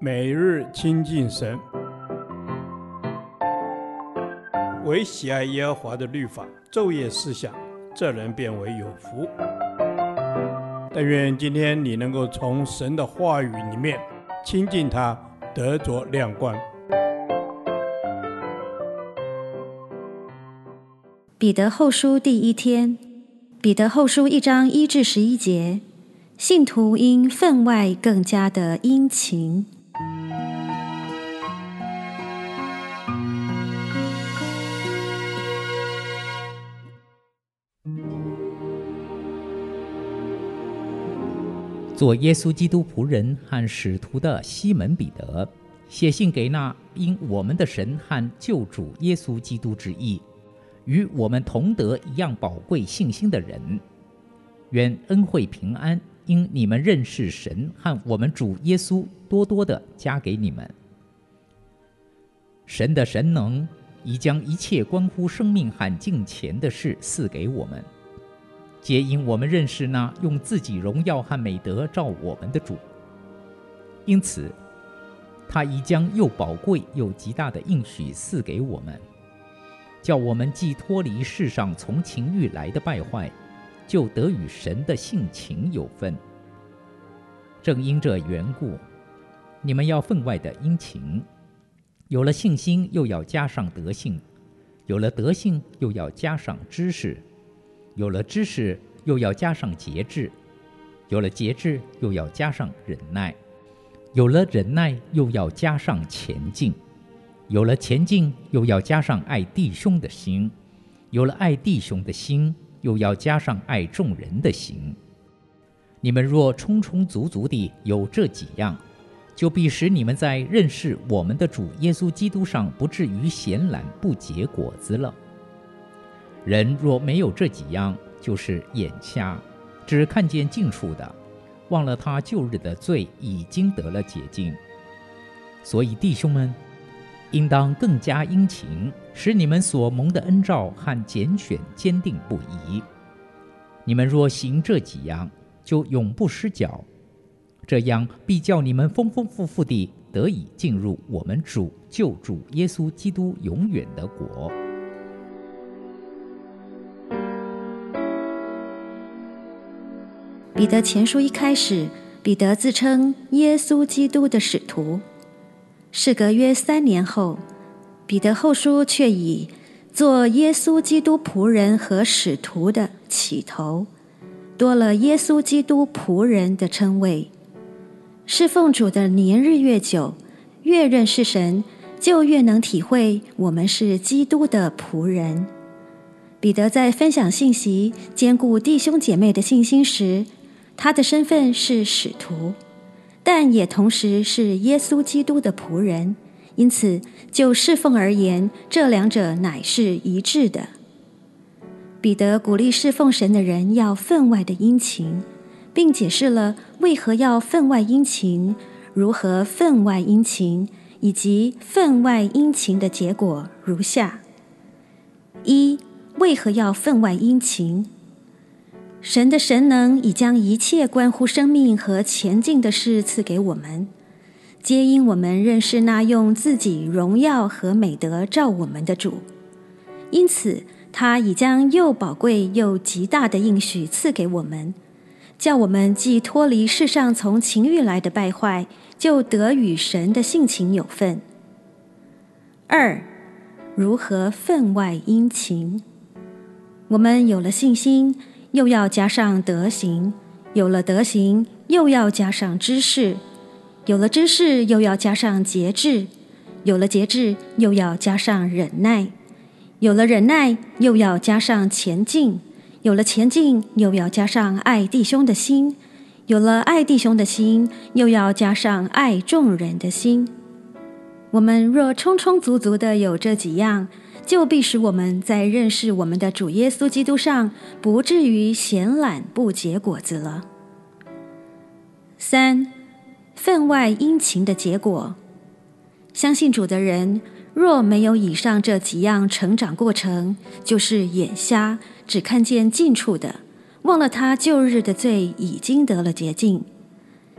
每日亲近神，唯喜爱耶和华的律法，昼夜思想，这人便为有福。但愿今天你能够从神的话语里面亲近他，得着亮光。彼得后书第一天，彼得后书一章一至十一节，信徒应分外更加的殷勤。做耶稣基督仆人和使徒的西门彼得，写信给那因我们的神和救主耶稣基督之意。与我们同得一样宝贵信心的人，愿恩惠平安，因你们认识神和我们主耶稣，多多的加给你们。神的神能已将一切关乎生命和敬虔的事赐给我们，皆因我们认识那用自己荣耀和美德照我们的主。因此，他已将又宝贵又极大的应许赐给我们。叫我们既脱离世上从情欲来的败坏，就得与神的性情有分。正因这缘故，你们要分外的殷勤。有了信心，又要加上德性；有了德性，又要加上知识；有了知识，又要加上节制；有了节制，又要加上忍耐；有了忍耐，又要加上前进。有了前进，又要加上爱弟兄的心；有了爱弟兄的心，又要加上爱众人的心。你们若充充足足地有这几样，就必使你们在认识我们的主耶稣基督上不至于闲懒不结果子了。人若没有这几样，就是眼瞎，只看见近处的，忘了他旧日的罪已经得了洁净。所以弟兄们。应当更加殷勤，使你们所蒙的恩召和拣选坚定不移。你们若行这几样，就永不失脚。这样必叫你们丰丰富富地得以进入我们主救主耶稣基督永远的国。彼得前书一开始，彼得自称耶稣基督的使徒。事隔约三年后，彼得后书却以做耶稣基督仆人和使徒的起头，多了耶稣基督仆人的称谓。侍奉主的年日越久，越认识神，就越能体会我们是基督的仆人。彼得在分享信息、坚固弟兄姐妹的信心时，他的身份是使徒。但也同时是耶稣基督的仆人，因此就侍奉而言，这两者乃是一致的。彼得鼓励侍奉神的人要分外的殷勤，并解释了为何要分外殷勤，如何分外殷勤，以及分外殷勤的结果如下：一、为何要分外殷勤？神的神能已将一切关乎生命和前进的事赐给我们，皆因我们认识那用自己荣耀和美德照我们的主。因此，他已将又宝贵又极大的应许赐给我们，叫我们既脱离世上从情欲来的败坏，就得与神的性情有份。二，如何分外殷勤？我们有了信心。又要加上德行，有了德行，又要加上知识，有了知识，又要加上节制，有了节制，又要加上忍耐，有了忍耐，又要加上前进，有了前进，又要加上爱弟兄的心，有了爱弟兄的心，又要加上爱众人的心。我们若充充足足的有这几样，就必使我们在认识我们的主耶稣基督上，不至于闲懒不结果子了。三，分外殷勤的结果，相信主的人若没有以上这几样成长过程，就是眼瞎，只看见近处的，忘了他旧日的罪已经得了洁净。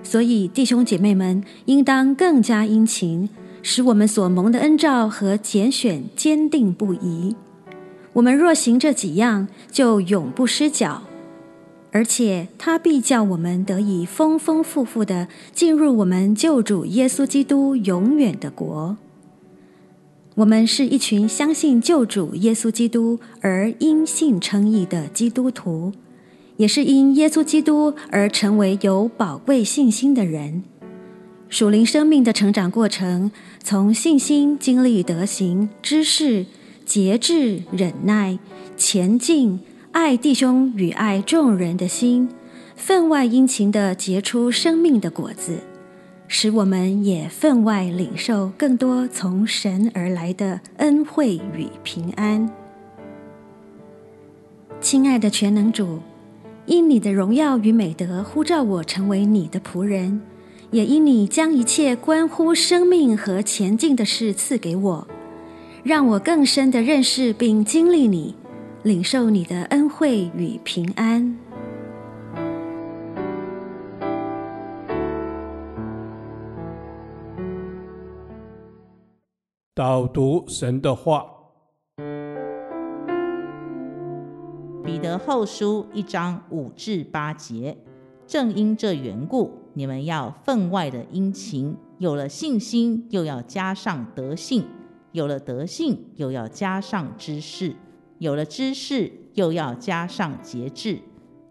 所以弟兄姐妹们应当更加殷勤，使我们所蒙的恩召和拣选坚定不移。我们若行这几样，就永不失脚。而且他必叫我们得以丰丰富富的进入我们救主耶稣基督永远的国。我们是一群相信救主耶稣基督而因信称义的基督徒，也是因耶稣基督而成为有宝贵信心的人。属灵生命的成长过程，从信心经历德行、知识、节制、忍耐、前进。爱弟兄与爱众人的心，分外殷勤地结出生命的果子，使我们也分外领受更多从神而来的恩惠与平安。亲爱的全能主，因你的荣耀与美德呼召我成为你的仆人，也因你将一切关乎生命和前进的事赐给我，让我更深地认识并经历你。领受你的恩惠与平安。导读神的话，彼得后书一章五至八节。正因这缘故，你们要分外的殷勤。有了信心，又要加上德性；有了德性，又要加上知识。有了知识，又要加上节制；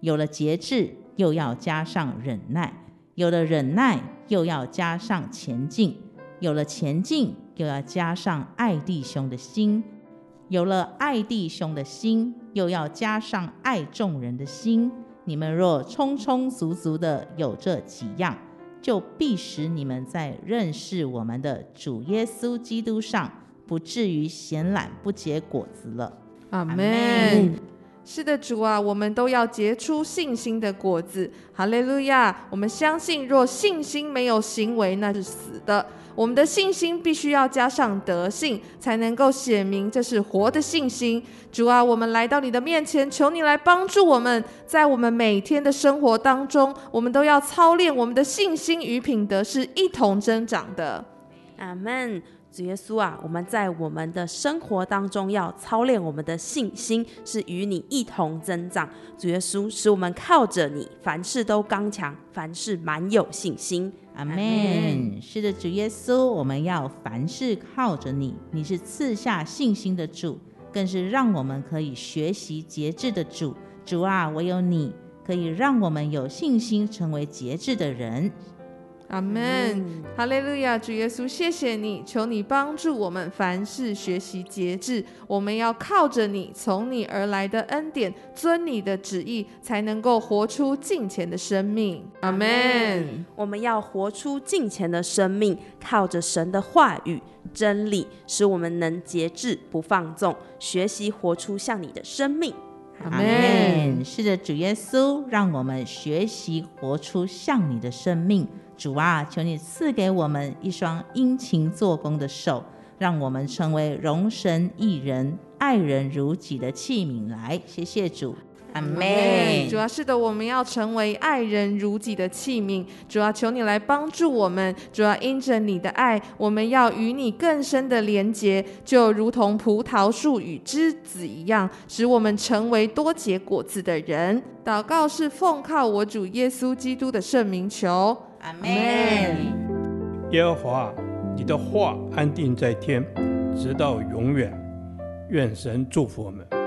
有了节制，又要加上忍耐；有了忍耐，又要加上前进；有了前进，又要加上爱弟兄的心；有了爱弟兄的心，又要加上爱众人的心。你们若充充足足的有这几样，就必使你们在认识我们的主耶稣基督上，不至于闲懒不结果子了。阿门。是的，主啊，我们都要结出信心的果子。哈利路亚！我们相信，若信心没有行为，那是死的。我们的信心必须要加上德性，才能够显明这是活的信心。主啊，我们来到你的面前，求你来帮助我们，在我们每天的生活当中，我们都要操练我们的信心与品德是一同增长的。阿门。主耶稣啊，我们在我们的生活当中要操练我们的信心，是与你一同增长。主耶稣，使我们靠着你，凡事都刚强，凡事满有信心。阿门。是的，主耶稣，我们要凡事靠着你。你是赐下信心的主，更是让我们可以学习节制的主。主啊，唯有你可以让我们有信心成为节制的人。阿门，哈利路亚，主耶稣，谢谢你，求你帮助我们凡事学习节制。我们要靠着你，从你而来的恩典，遵你的旨意，才能够活出敬虔的生命。阿门。我们要活出敬虔的生命，靠着神的话语真理，使我们能节制不放纵，学习活出像你的生命。阿门。是的，主耶稣，让我们学习活出像你的生命。主啊，求你赐给我们一双殷勤做工的手，让我们成为容神一人、爱人如己的器皿来。谢谢主，阿妹。主要，是的，我们要成为爱人如己的器皿。主要，求你来帮助我们。主要，因着你的爱，我们要与你更深的连结，就如同葡萄树与枝子一样，使我们成为多结果子的人。祷告是奉靠我主耶稣基督的圣名求。阿门。耶和华，你的话安定在天，直到永远。愿神祝福我们。